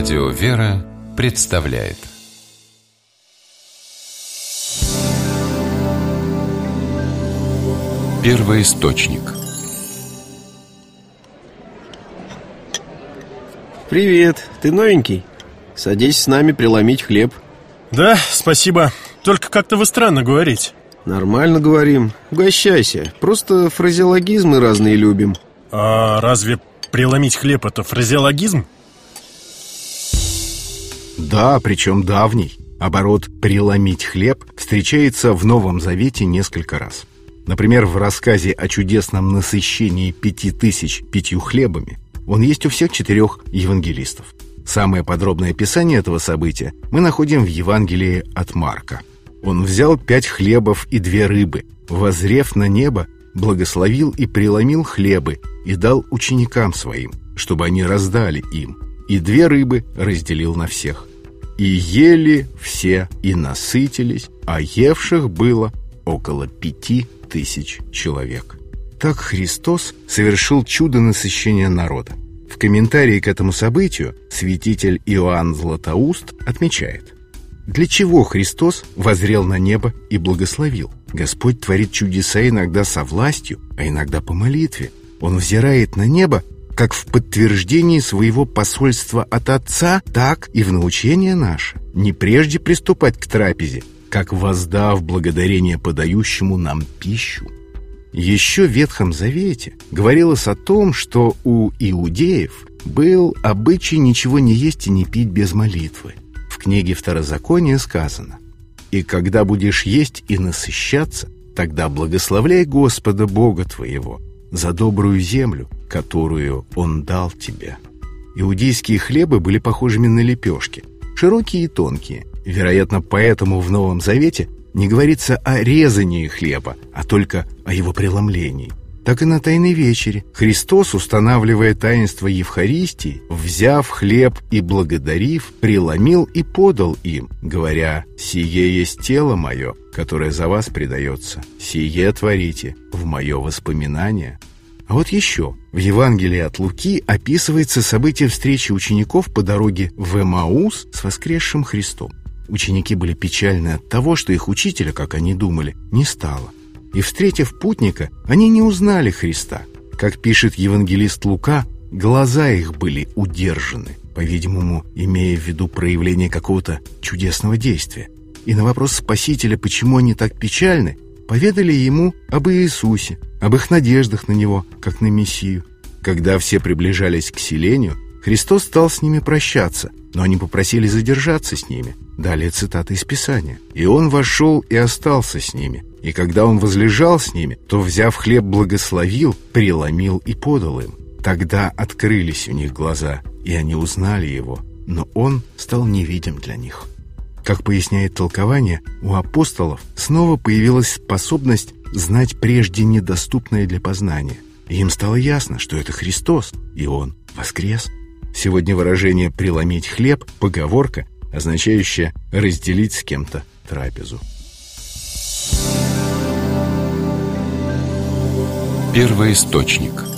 Радио «Вера» представляет. Первый источник Привет, ты новенький? Садись с нами преломить хлеб. Да, спасибо. Только как-то вы странно говорите. Нормально говорим, угощайся. Просто фразеологизмы разные любим. А разве преломить хлеб это фразеологизм? Да, причем давний Оборот «преломить хлеб» встречается в Новом Завете несколько раз Например, в рассказе о чудесном насыщении пяти тысяч пятью хлебами он есть у всех четырех евангелистов. Самое подробное описание этого события мы находим в Евангелии от Марка. Он взял пять хлебов и две рыбы, возрев на небо, благословил и преломил хлебы и дал ученикам своим, чтобы они раздали им, и две рыбы разделил на всех. И ели все, и насытились, а евших было около пяти тысяч человек. Так Христос совершил чудо насыщения народа. В комментарии к этому событию святитель Иоанн Златоуст отмечает Для чего Христос возрел на небо и благословил? Господь творит чудеса иногда со властью, а иногда по молитве. Он взирает на небо, как в подтверждении своего посольства от Отца, так и в научение наше. Не прежде приступать к трапезе, как воздав благодарение подающему нам пищу. Еще в Ветхом Завете говорилось о том, что у иудеев был обычай ничего не есть и не пить без молитвы. В книге Второзакония сказано «И когда будешь есть и насыщаться, тогда благословляй Господа Бога твоего за добрую землю, которую Он дал тебе». Иудейские хлебы были похожими на лепешки, широкие и тонкие, Вероятно, поэтому в Новом Завете не говорится о резании хлеба, а только о его преломлении. Так и на Тайной вечере Христос, устанавливая таинство Евхаристии, взяв хлеб и благодарив, преломил и подал им, говоря «Сие есть тело мое, которое за вас предается, сие творите в мое воспоминание». А вот еще, в Евангелии от Луки описывается событие встречи учеников по дороге в Эмаус с воскресшим Христом. Ученики были печальны от того, что их учителя, как они думали, не стало. И, встретив путника, они не узнали Христа. Как пишет евангелист Лука, глаза их были удержаны, по-видимому, имея в виду проявление какого-то чудесного действия. И на вопрос Спасителя, почему они так печальны, поведали ему об Иисусе, об их надеждах на Него, как на Мессию. Когда все приближались к селению, Христос стал с ними прощаться, но они попросили задержаться с ними. Далее цитата из Писания. «И он вошел и остался с ними. И когда он возлежал с ними, то, взяв хлеб, благословил, преломил и подал им. Тогда открылись у них глаза, и они узнали его, но он стал невидим для них». Как поясняет толкование, у апостолов снова появилась способность знать прежде недоступное для познания. Им стало ясно, что это Христос, и Он воскрес. Сегодня выражение «преломить хлеб» — поговорка, означающая разделить с кем-то трапезу. Первый источник –